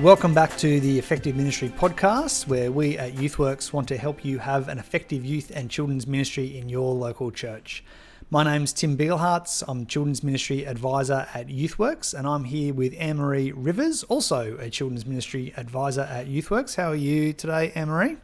Welcome back to the Effective Ministry podcast, where we at YouthWorks want to help you have an effective youth and children's ministry in your local church. My name's Tim Beaglehole. I'm Children's Ministry Advisor at YouthWorks, and I'm here with Anne Marie Rivers, also a Children's Ministry Advisor at YouthWorks. How are you today, Anne Marie?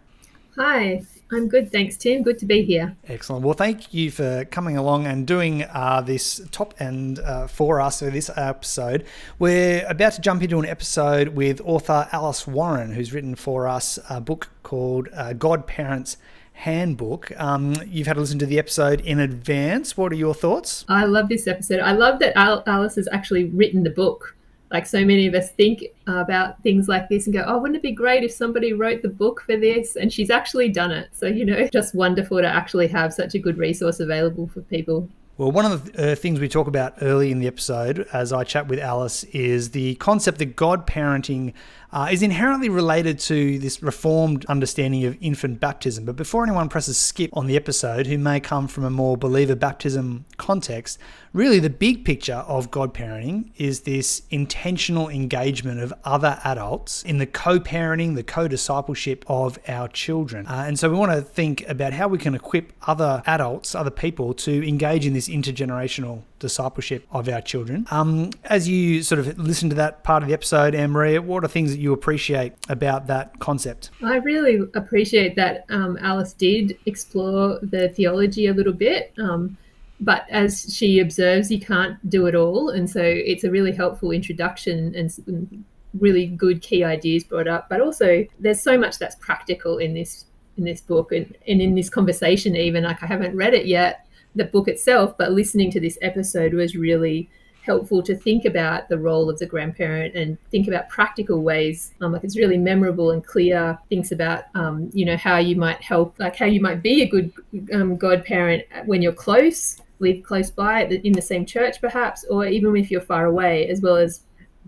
Hi, I'm good, thanks, Tim. Good to be here. Excellent. Well, thank you for coming along and doing uh, this top end uh, for us for this episode. We're about to jump into an episode with author Alice Warren, who's written for us a book called uh, Godparents Handbook. Um, you've had to listen to the episode in advance. What are your thoughts? I love this episode. I love that Alice has actually written the book like so many of us think about things like this and go, oh, wouldn't it be great if somebody wrote the book for this? And she's actually done it. So, you know, just wonderful to actually have such a good resource available for people. Well, one of the uh, things we talk about early in the episode, as I chat with Alice, is the concept that God parenting uh, is inherently related to this reformed understanding of infant baptism. But before anyone presses skip on the episode, who may come from a more believer baptism context, really the big picture of God parenting is this intentional engagement of other adults in the co parenting, the co discipleship of our children. Uh, and so we want to think about how we can equip other adults, other people, to engage in this intergenerational discipleship of our children. Um, as you sort of listen to that part of the episode, Anne Marie, what are things that you appreciate about that concept? I really appreciate that um, Alice did explore the theology a little bit. Um, but as she observes, you can't do it all. And so it's a really helpful introduction and really good key ideas brought up. But also, there's so much that's practical in this in this book and, and in this conversation even like i haven't read it yet the book itself, but listening to this episode was really helpful to think about the role of the grandparent and think about practical ways. Um, like it's really memorable and clear. things about um, you know how you might help, like how you might be a good um, godparent when you're close, live close by in the same church perhaps, or even if you're far away, as well as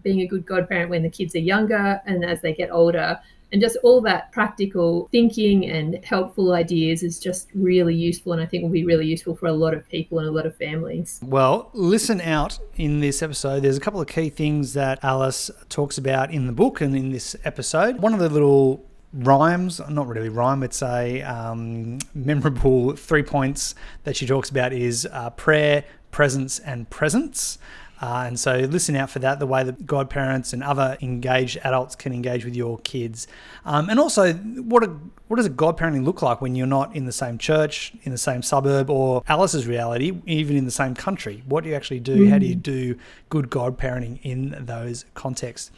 being a good godparent when the kids are younger and as they get older and just all that practical thinking and helpful ideas is just really useful and i think will be really useful for a lot of people and a lot of families. Well listen out in this episode. There's a couple of key things that alice talks about in the book and in this episode. One of the little rhymes not really rhyme it's a um, memorable three points that she talks about is uh, prayer presents and presence uh, and so listen out for that, the way that godparents and other engaged adults can engage with your kids. Um, and also, what, a, what does a godparenting look like when you're not in the same church, in the same suburb, or Alice's reality, even in the same country? What do you actually do? Mm. How do you do good godparenting in those contexts?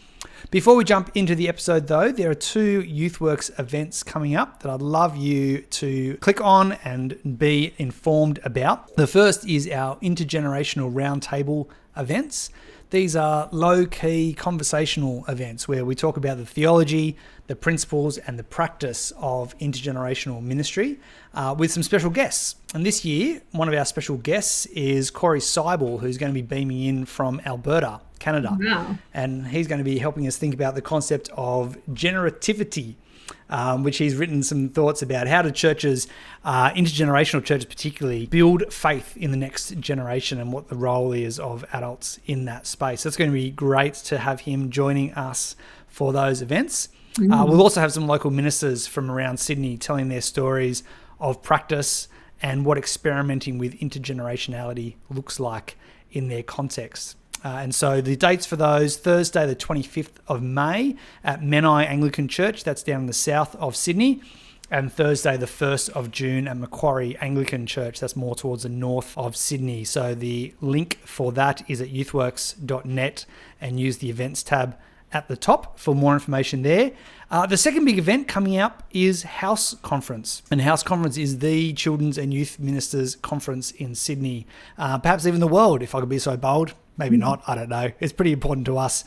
Before we jump into the episode, though, there are two YouthWorks events coming up that I'd love you to click on and be informed about. The first is our intergenerational roundtable events. These are low key conversational events where we talk about the theology, the principles, and the practice of intergenerational ministry uh, with some special guests. And this year, one of our special guests is Cory Seibel, who's going to be beaming in from Alberta, Canada. Wow. And he's going to be helping us think about the concept of generativity um, which he's written some thoughts about how do churches, uh, intergenerational churches particularly, build faith in the next generation and what the role is of adults in that space. So it's going to be great to have him joining us for those events. Uh, mm. Uh, we'll also have some local ministers from around Sydney telling their stories of practice and what experimenting with intergenerationality looks like in their context. Uh, and so the dates for those Thursday, the 25th of May at Menai Anglican Church, that's down in the south of Sydney, and Thursday, the 1st of June at Macquarie Anglican Church, that's more towards the north of Sydney. So the link for that is at youthworks.net and use the events tab at the top for more information there. Uh, the second big event coming up is House Conference. And House Conference is the Children's and Youth Ministers Conference in Sydney, uh, perhaps even the world, if I could be so bold. Maybe mm-hmm. not, I don't know. It's pretty important to us.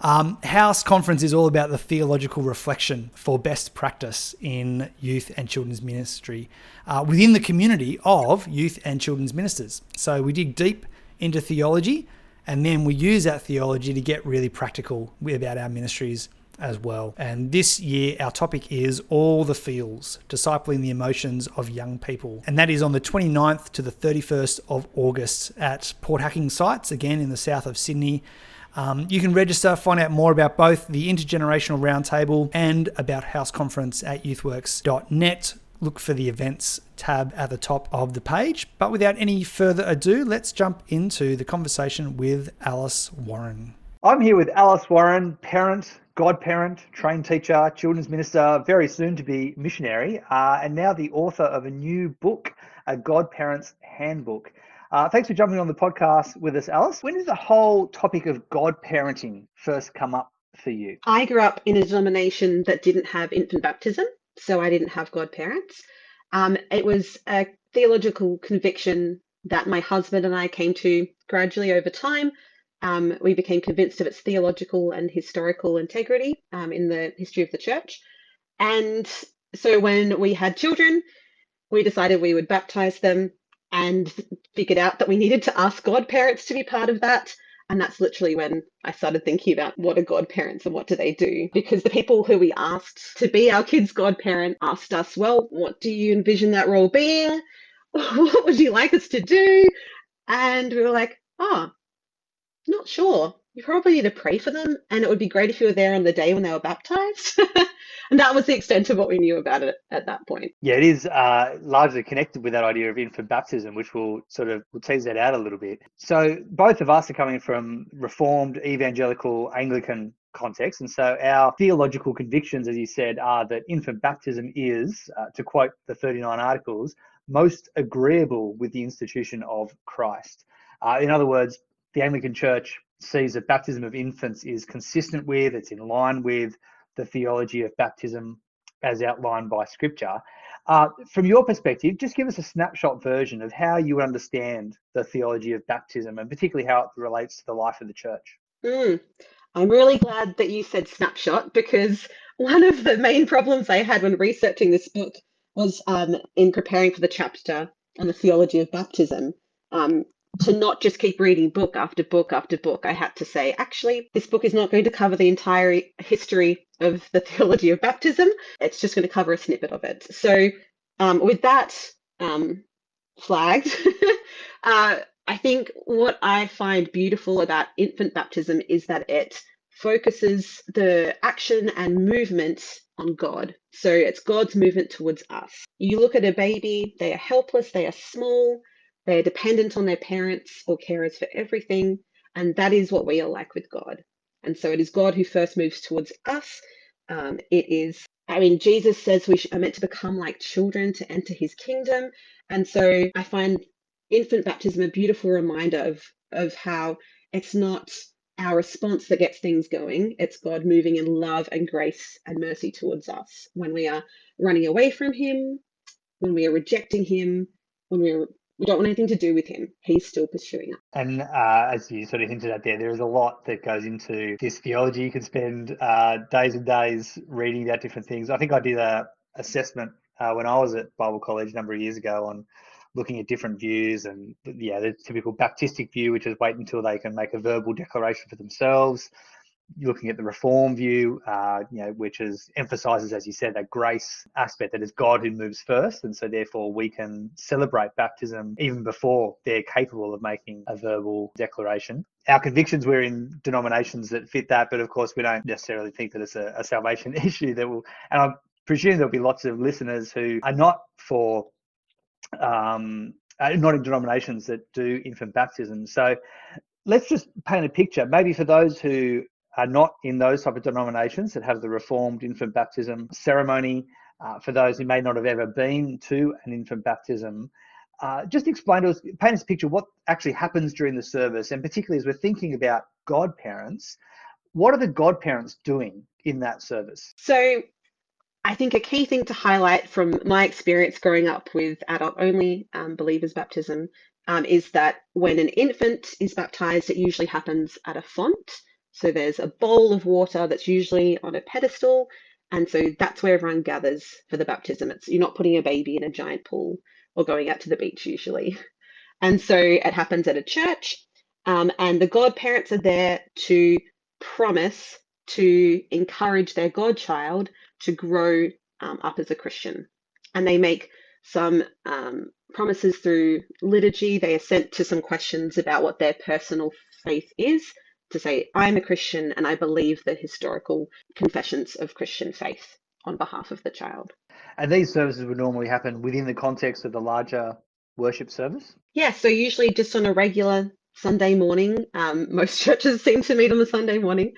Um, House Conference is all about the theological reflection for best practice in youth and children's ministry uh, within the community of youth and children's ministers. So we dig deep into theology and then we use that theology to get really practical about our ministries as well. And this year, our topic is All the Feels, discipling the emotions of young people. And that is on the 29th to the 31st of August at Port Hacking sites, again in the south of Sydney. Um, you can register, find out more about both the Intergenerational Roundtable and about House Conference at youthworks.net look for the events tab at the top of the page. But without any further ado, let's jump into the conversation with Alice Warren. I'm here with Alice Warren, parent, godparent, trained teacher, children's minister, very soon to be missionary, uh, and now the author of a new book, A Godparent's Handbook. Uh, thanks for jumping on the podcast with us, Alice. When did the whole topic of godparenting first come up for you? I grew up in a denomination that didn't have infant baptism so I didn't have godparents. Um, it was a theological conviction that my husband and I came to gradually over time. Um, we became convinced of its theological and historical integrity um, in the history of the church. And so when we had children, we decided we would baptize them and figured out that we needed to ask godparents to be part of that. And that's literally when I started thinking about what are godparents and what do they do? Because the people who we asked to be our kids' godparent asked us, well, what do you envision that role being? what would you like us to do? And we were like, oh, not sure. You probably need to pray for them. And it would be great if you were there on the day when they were baptized. and that was the extent of what we knew about it at that point. Yeah, it is uh, largely connected with that idea of infant baptism, which will sort of will tease that out a little bit. So both of us are coming from Reformed, Evangelical, Anglican context. And so our theological convictions, as you said, are that infant baptism is, uh, to quote the 39 articles, most agreeable with the institution of Christ. Uh, in other words, the Anglican Church sees that baptism of infants is consistent with, it's in line with the theology of baptism as outlined by Scripture. Uh, from your perspective, just give us a snapshot version of how you would understand the theology of baptism and particularly how it relates to the life of the church. Mm. I'm really glad that you said snapshot because one of the main problems I had when researching this book was um, in preparing for the chapter on the theology of baptism. Um, to not just keep reading book after book after book, I had to say, actually, this book is not going to cover the entire history of the theology of baptism. It's just going to cover a snippet of it. So, um, with that um, flagged, uh, I think what I find beautiful about infant baptism is that it focuses the action and movement on God. So it's God's movement towards us. You look at a baby, they are helpless, they are small, they are dependent on their parents or carers for everything. And that is what we are like with God. And so it is God who first moves towards us. Um, it is, I mean, Jesus says we are meant to become like children to enter his kingdom. And so I find infant baptism a beautiful reminder of, of how it's not our response that gets things going. It's God moving in love and grace and mercy towards us when we are running away from Him, when we are rejecting Him, when we're we don't want anything to do with him. He's still pursuing us. And uh, as you sort of hinted at there, there is a lot that goes into this theology. You can spend uh, days and days reading about different things. I think I did a assessment uh, when I was at Bible college a number of years ago on looking at different views and yeah, the typical Baptistic view, which is wait until they can make a verbal declaration for themselves looking at the reform view, uh, you know, which is emphasizes, as you said, that grace aspect that is God who moves first, and so therefore we can celebrate baptism even before they're capable of making a verbal declaration. Our convictions we're in denominations that fit that, but of course we don't necessarily think that it's a, a salvation issue that will. And I presume there'll be lots of listeners who are not for. Um, uh, not in denominations that do infant baptism. So let's just paint a picture. Maybe for those who are not in those type of denominations that have the reformed infant baptism ceremony. Uh, for those who may not have ever been to an infant baptism, uh, just explain to us, paint us a picture what actually happens during the service, and particularly as we're thinking about godparents, what are the godparents doing in that service? So, I think a key thing to highlight from my experience growing up with adult only um, believers baptism um, is that when an infant is baptized, it usually happens at a font. So there's a bowl of water that's usually on a pedestal. And so that's where everyone gathers for the baptism. It's you're not putting a baby in a giant pool or going out to the beach usually. And so it happens at a church. Um, and the godparents are there to promise to encourage their godchild to grow um, up as a Christian. And they make some um, promises through liturgy. They are sent to some questions about what their personal faith is to say, I'm a Christian and I believe the historical confessions of Christian faith on behalf of the child. And these services would normally happen within the context of the larger worship service? Yeah, so usually just on a regular Sunday morning. Um, most churches seem to meet on a Sunday morning.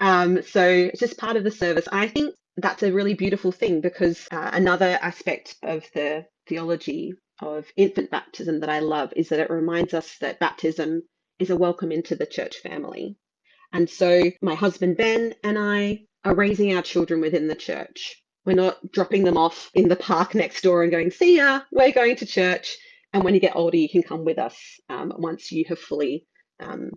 Um, so it's just part of the service. I think that's a really beautiful thing because uh, another aspect of the theology of infant baptism that I love is that it reminds us that baptism is a welcome into the church family. And so my husband Ben and I are raising our children within the church. We're not dropping them off in the park next door and going, see ya, we're going to church. And when you get older, you can come with us um, once you have fully um,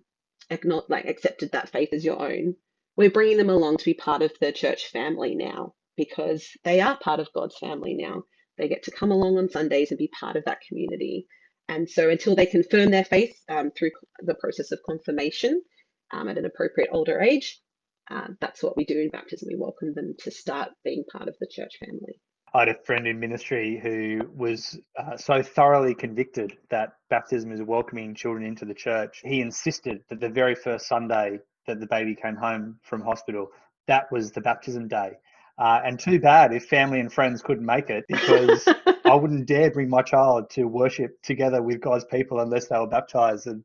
like accepted that faith as your own. We're bringing them along to be part of the church family now because they are part of God's family now. They get to come along on Sundays and be part of that community. And so until they confirm their faith um, through the process of confirmation um, at an appropriate older age, uh, that's what we do in baptism. We welcome them to start being part of the church family. I had a friend in ministry who was uh, so thoroughly convicted that baptism is welcoming children into the church. He insisted that the very first Sunday that the baby came home from hospital, that was the baptism day. Uh, and too bad if family and friends couldn't make it because I wouldn't dare bring my child to worship together with God's people unless they were baptized. And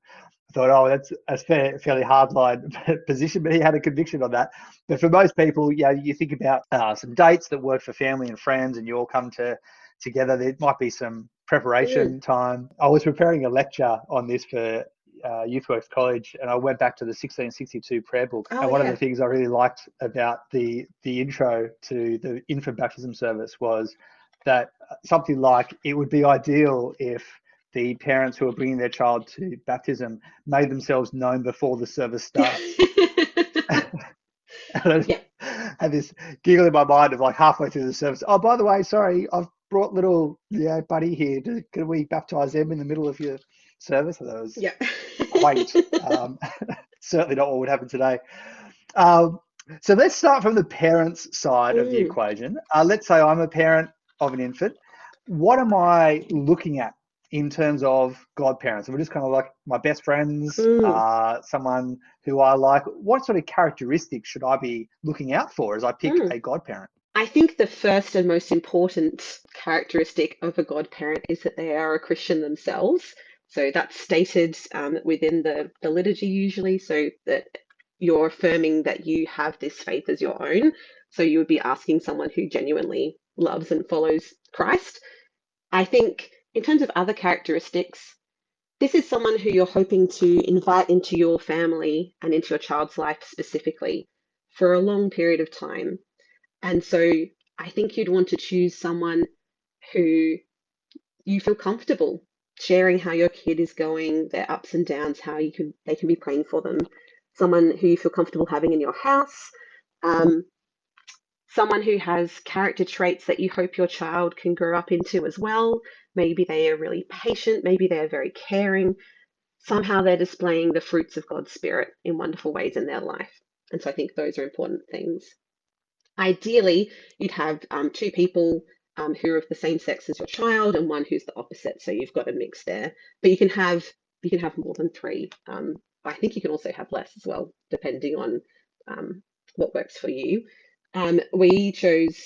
I thought, oh, that's a fair, fairly hardline position, but he had a conviction on that. But for most people, yeah, you think about uh, some dates that work for family and friends, and you all come to together. There might be some preparation mm. time. I was preparing a lecture on this for uh, YouthWorks College, and I went back to the 1662 prayer book. Oh, and one yeah. of the things I really liked about the the intro to the infant baptism service was that something like it would be ideal if the parents who are bringing their child to baptism made themselves known before the service starts. and yeah. had this giggle in my mind of like halfway through the service. Oh, by the way, sorry, I've brought little yeah buddy here. can we baptize them in the middle of your service? that was yeah. quaint. um, certainly not what would happen today. Um, so let's start from the parents' side mm. of the mm. equation. Uh, let's say I'm a parent of an infant. What am I looking at in terms of godparents? We're just kind of like my best friends, mm. uh, someone who I like. What sort of characteristics should I be looking out for as I pick mm. a godparent? I think the first and most important characteristic of a godparent is that they are a Christian themselves. So that's stated um, within the, the liturgy usually, so that you're affirming that you have this faith as your own. So you would be asking someone who genuinely loves and follows Christ. I think in terms of other characteristics, this is someone who you're hoping to invite into your family and into your child's life specifically for a long period of time. And so I think you'd want to choose someone who you feel comfortable sharing how your kid is going, their ups and downs, how you can they can be praying for them. Someone who you feel comfortable having in your house, um, someone who has character traits that you hope your child can grow up into as well. Maybe they are really patient, maybe they are very caring. Somehow they're displaying the fruits of God's Spirit in wonderful ways in their life. And so I think those are important things. Ideally, you'd have um, two people um, who are of the same sex as your child and one who's the opposite. So you've got a mix there. But you can have you can have more than three. Um, I think you can also have less as well, depending on um, what works for you. Um, we chose,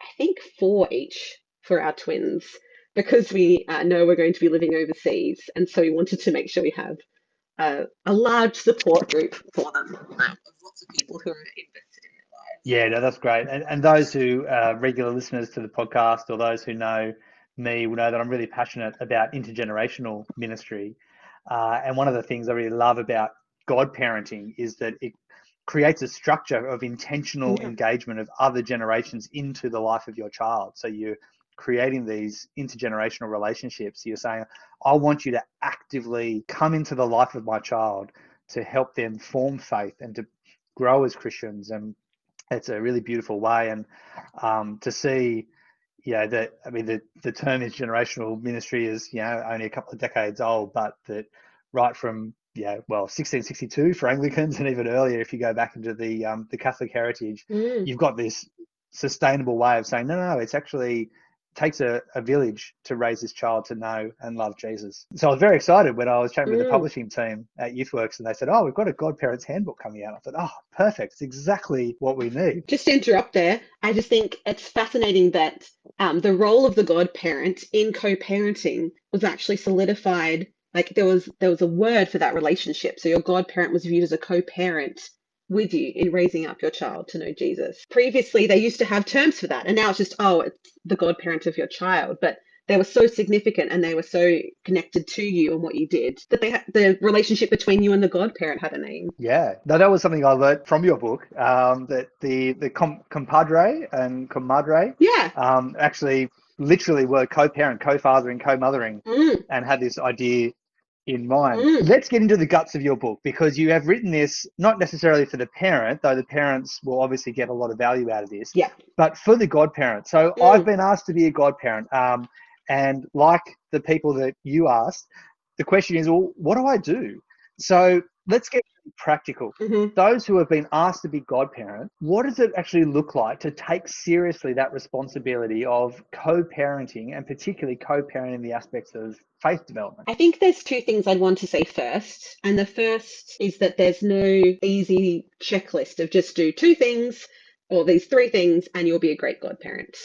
I think, four each for our twins because we uh, know we're going to be living overseas, and so we wanted to make sure we have uh, a large support group for them of lots of people who are invested in their lives. Yeah, no, that's great. And, and those who are regular listeners to the podcast or those who know me will know that I'm really passionate about intergenerational ministry. Uh, and one of the things I really love about godparenting is that it creates a structure of intentional yeah. engagement of other generations into the life of your child. So you're creating these intergenerational relationships. You're saying, I want you to actively come into the life of my child to help them form faith and to grow as Christians. And it's a really beautiful way. And um, to see, you know, that, I mean, the, the term intergenerational ministry is, you know, only a couple of decades old, but that right from yeah, well, 1662 for Anglicans, and even earlier if you go back into the um, the Catholic heritage, mm. you've got this sustainable way of saying no, no, no, it's actually takes a, a village to raise this child to know and love Jesus. So I was very excited when I was chatting with the Mm. publishing team at YouthWorks and they said, Oh, we've got a godparents handbook coming out. I thought, Oh, perfect. It's exactly what we need. Just to interrupt there, I just think it's fascinating that um, the role of the godparent in co-parenting was actually solidified. Like there was there was a word for that relationship. So your godparent was viewed as a co-parent with you in raising up your child to know Jesus. Previously, they used to have terms for that, and now it's just oh, it's the godparent of your child. But they were so significant and they were so connected to you and what you did that they had the relationship between you and the godparent had a name. Yeah, no, that was something I learned from your book. Um, that the the com- compadre and comadre Yeah. um, actually literally were co-parent, co-fathering, co-mothering, Mm, and had this idea in mind. Mm. Let's get into the guts of your book because you have written this not necessarily for the parent, though the parents will obviously get a lot of value out of this. Yeah. But for the godparent. So Mm. I've been asked to be a godparent, um, and like the people that you asked, the question is, well, what do I do? So let's get practical mhm. those who have been asked to be godparent, what does it actually look like to take seriously that responsibility of co-parenting and particularly co-parenting the aspects of faith development? I think there's two things I'd want to say first. And the first is that there's no easy checklist of just do two things or these three things and you'll be a great godparent.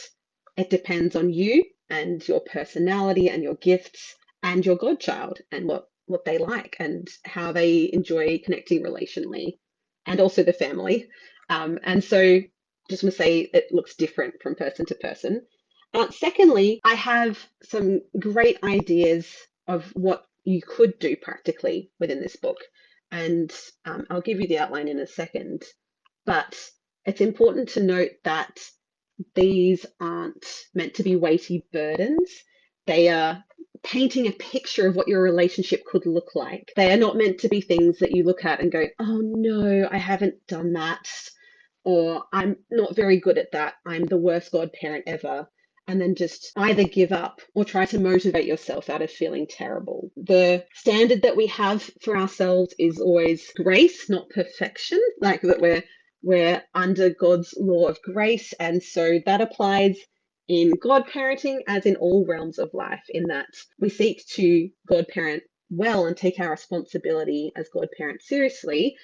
It depends on you and your personality and your gifts and your godchild and what, what they like and how they enjoy connecting relationally and also the family. Um, and so just want to say it looks different from person to person. Uh, secondly, I have some great ideas of what you could do practically within this book. And um, I'll give you the outline in a second. But it's important to note that these aren't meant to be weighty burdens. They are painting a picture of what your relationship could look like. They are not meant to be things that you look at and go, oh no, I haven't done that. Or I'm not very good at that. I'm the worst godparent ever and then just either give up or try to motivate yourself out of feeling terrible. The standard that we have for ourselves is always grace, not perfection, like that we're we're under God's law of grace and so that applies in godparenting as in all realms of life in that we seek to godparent well and take our responsibility as godparents seriously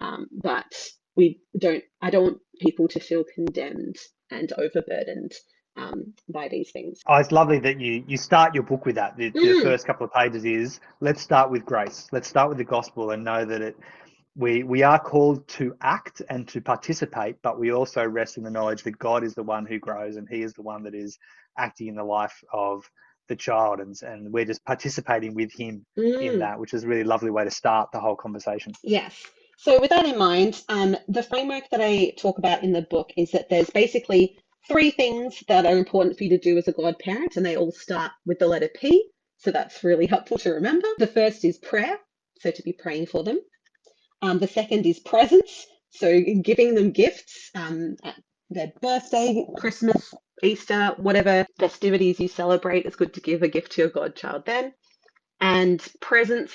um, but we don't i don't want people to feel condemned and overburdened um, by these things. Oh, it's lovely that you you start your book with that. The, the Mm. first couple of pages is let's start with grace. Let's start with the gospel and know that it we we are called to act and to participate, but we also rest in the knowledge that God is the one who grows and He is the one that is acting in the life of the child, and and we're just participating with Him in Mm. that, which is a really lovely way to start the whole conversation. Yes. So, with that in mind, um, the framework that I talk about in the book is that there's basically three things that are important for you to do as a godparent, and they all start with the letter P. So, that's really helpful to remember. The first is prayer, so to be praying for them. Um, the second is presents, so giving them gifts um, at their birthday, Christmas, Easter, whatever festivities you celebrate, it's good to give a gift to your godchild then. And presence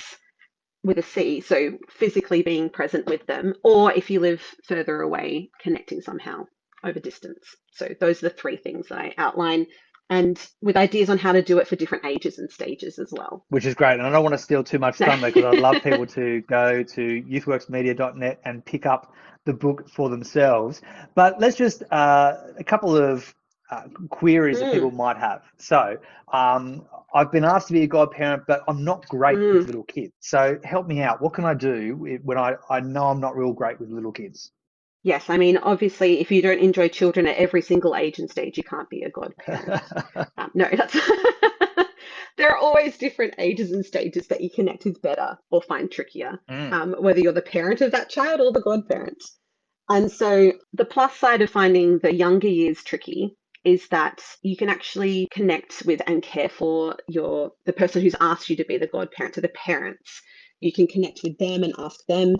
with a C, so physically being present with them, or if you live further away, connecting somehow over distance. So those are the three things that I outline, and with ideas on how to do it for different ages and stages as well. which is great. And I don't want to steal too much thunder because I'd love people to go to youthworksmedia.net and pick up the book for themselves. But let's just uh, a couple of uh, queries that Mm. people might have. So um, I've been asked to be a godparent, but I'm not great with Mm. little kids. So help me out. What can I do when I, I know I'm not real great with little kids? Yes, I mean, obviously, if you don't enjoy children at every single age and stage, you can't be a godparent. Um, no, that's there are always different ages and stages that you connect with better or find trickier. Mm. um, whether you're the parent of that child or the godparent. And so the plus side of finding the younger years tricky is that you can actually connect with and care for your the person who's asked you to be the godparent to the parents. You can connect with them and ask them,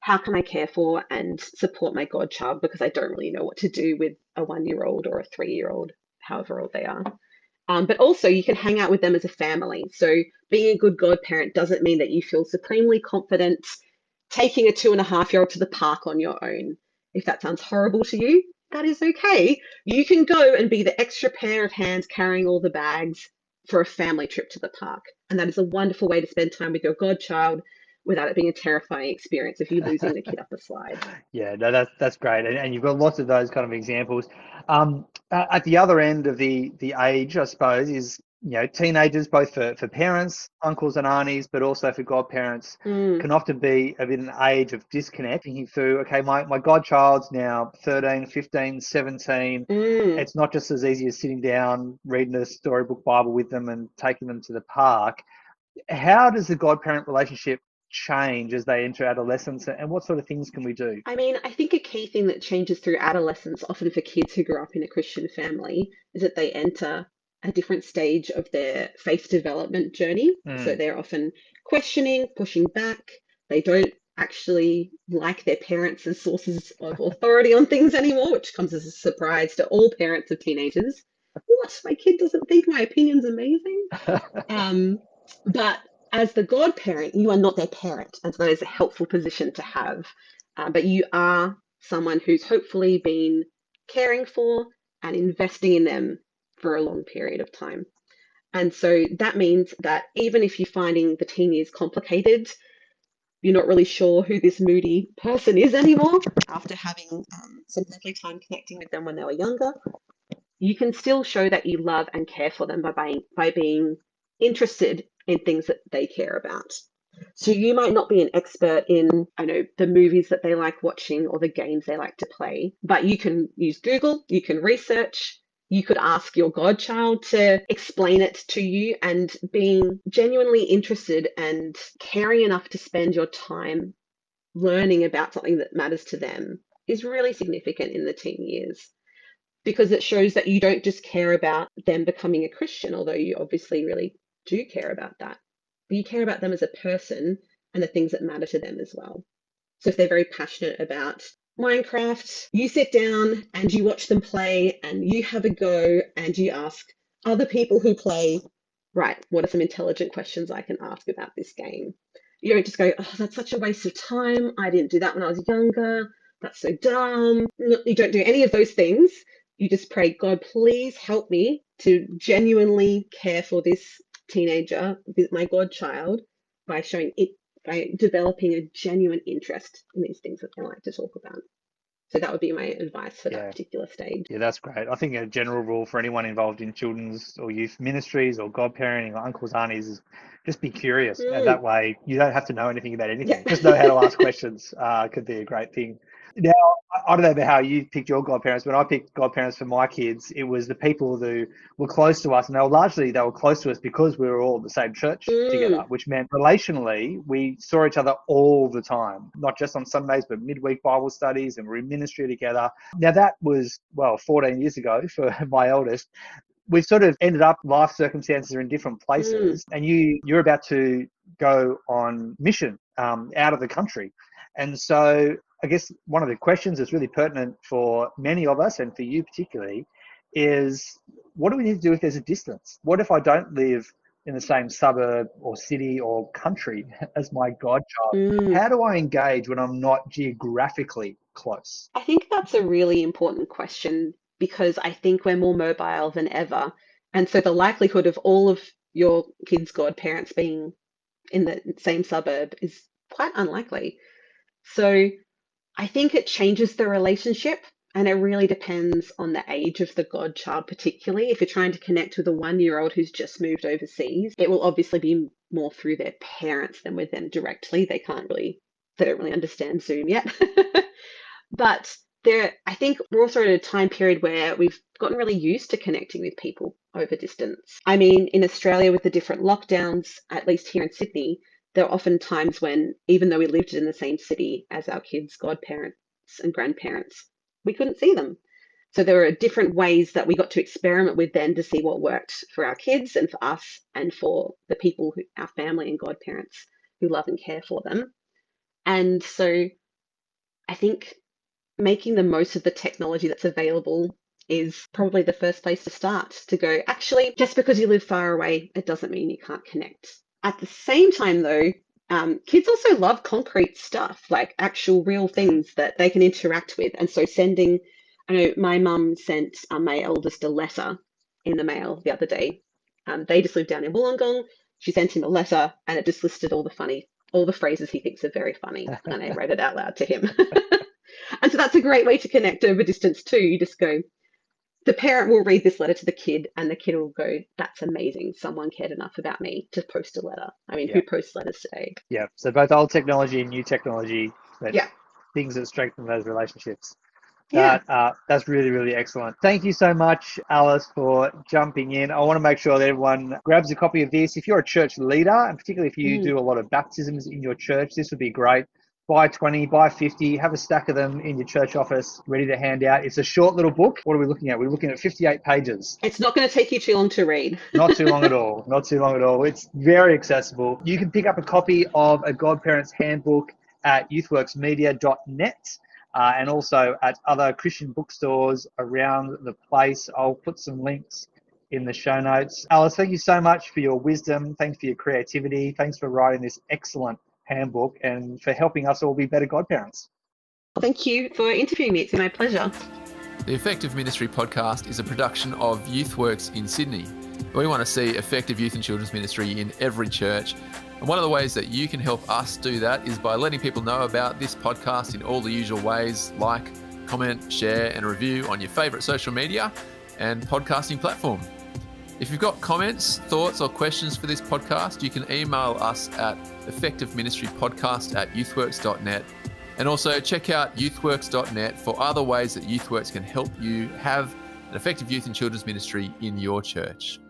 how can I care for and support my godchild because I don't really know what to do with a one year old or a three year old, however old they are. Um, but also, you can hang out with them as a family. So, being a good godparent doesn't mean that you feel supremely confident taking a two and a half year old to the park on your own. If that sounds horrible to you, that is okay. You can go and be the extra pair of hands carrying all the bags for a family trip to the park. And that is a wonderful way to spend time with your godchild without it being a terrifying experience if you're losing the kid up the slide. Yeah, no, that's that's great, and, and you've got lots of those kind of examples. Um, at the other end of the the age, I suppose, is you know teenagers, both for for parents, uncles and aunties, but also for godparents, Mm, can often be a bit an age of disconnect. Thinking through, okay, my my godchild's now 13, 15, 17. mm. It's not just as easy as sitting down, reading a storybook Bible with them, and taking them to the park. How does the godparent relationship change as they enter adolescence, and what sort of things can we do? I mean, I think a key thing that changes through adolescence, often for kids who grew up in a Christian family, is that they enter a different stage of their faith development journey. So Mm. they're often questioning, pushing back. They don't actually like their parents as sources of authority on things anymore, which comes as a surprise to all parents of teenagers. What? My kid doesn't think my opinion's amazing? Um, but as the godparent, you are not their parent, and so that is a helpful position to have. Uh, but you are someone who's hopefully been caring for and investing in them for a long period of time. And so that means that even if you're finding the teen years complicated, you're not really sure who this moody person is anymore after having um, some lovely time connecting with them when they were younger. You can still show that you love and care for them by being, by being interested in things that they care about. So you might not be an expert in, I know, the movies that they like watching or the games they like to play, but you can use Google, you can research, you could ask your godchild to explain it to you, and being genuinely interested and caring enough to spend your time learning about something that matters to them is really significant in the teen years because it shows that you don't just care about them becoming a Christian, although you obviously really do care about that, but you care about them as a person and the things that matter to them as well. So if they're very passionate about Minecraft, you sit down and you watch them play and you have a go and you ask other people who play, right, what are some intelligent questions I can ask about this game? You don't just go, oh, that's such a waste of time. I didn't do that when I was younger. That's so dumb. You don't do any of those things. You just pray, God, please help me to genuinely care for this teenager, my godchild, by showing it, by developing a genuine interest in these things that they like to talk about. So that would be my advice for Yeah. that particular stage. Yeah, that's great. I think a general rule for anyone involved in children's or youth ministries or godparenting or uncles, aunties is just be curious. Mm. And that way you don't have to know anything about anything. Yeah. Just know how to ask questions uh, could be a great thing. I- don't know about how you picked your godparents. When I picked godparents for my kids, it was the people who were close to us, and they were largely they were close to us because we were all at the same church Mm. together, which meant relationally we saw each other all the time, not just on Sundays, but midweek Bible studies, and we we're in ministry together. Now that was well 14 years ago for my eldest. We've sort of ended up life circumstances are in different places, and you you're about to go on mission um, out of the country, and so I guess one of the questions that's really pertinent for many of us and for you particularly is what do we need to do if there's a distance? What if I don't live in the same suburb or city or country as my godchild? Mm. How do I engage when I'm not geographically close? I think that's a really important question because I think we're more mobile than ever. And so the likelihood of all of your kids' godparents being in the same suburb is quite unlikely. So I think it changes the relationship and it really depends on the age of the godchild, particularly. If you're trying to connect with a one year old who's just moved overseas, it will obviously be more through their parents than with them directly. They can't really, they don't really understand Zoom yet. but there, I think we're also at a time period where we've gotten really used to connecting with people over distance. I mean, in Australia, with the different lockdowns, at least here in Sydney, there are often times when, even though we lived in the same city as our kids' godparents and grandparents, we couldn't see them. So there were different ways that we got to experiment with then to see what worked for our kids and for us and for the people, who, our family and godparents who love and care for them. And so I think making the most of the technology that's available is probably the first place to start to go, actually, just because you live far away, it doesn't mean you can't connect. At the same time, though, um, kids also love concrete stuff, like actual real things that they can interact with. And so sending I know my mum sent um, my eldest a letter in the mail the other day. Um, they just live down in Wollongong. She sent him a letter and it just listed all the funny, all the phrases he thinks are very funny. And I read it out loud to him. and so that's a great way to connect over distance too. You just go, the parent will read this letter to the kid and the kid will go, that's amazing. Someone cared enough about me to post a letter. I mean, Yeah. who posts letters today? Yeah. So both old technology and new technology, but Yeah. things that strengthen those relationships. Yeah. Uh, that's really, really excellent. Thank you so much, Alice, for jumping in. I want to make sure that everyone grabs a copy of this. If you're a church leader, and particularly if you Mm. do a lot of baptisms in your church, this would be great. Buy 20, buy 50, have a stack of them in your church office ready to hand out. It's a short little book. What are we looking at? We're looking at 58 pages. It's not going to take you too long to read. Not too long at all. Not too long at all. It's very accessible. You can pick up a copy of a Godparents Handbook at youthworksmedia.net uh, and also at other Christian bookstores around the place. I'll put some links in the show notes. Alice, thank you so much for your wisdom. Thanks for your creativity. Thanks for writing this excellent handbook and for helping us all be better godparents. Thank you for interviewing me. It's my pleasure. The Effective Ministry podcast is a production of YouthWorks in Sydney. We want to see effective youth and children's ministry in every church. And one of the ways that you can help us do that is by letting people know about this podcast in all the usual ways like, comment, share, and review on your favourite social media and podcasting platform. If you've got comments, thoughts, or questions for this podcast, you can email us at effectiveministrypodcast at youthworks.net. And also check out youthworks.net for other ways that YouthWorks can help you have an effective youth and children's ministry in your church.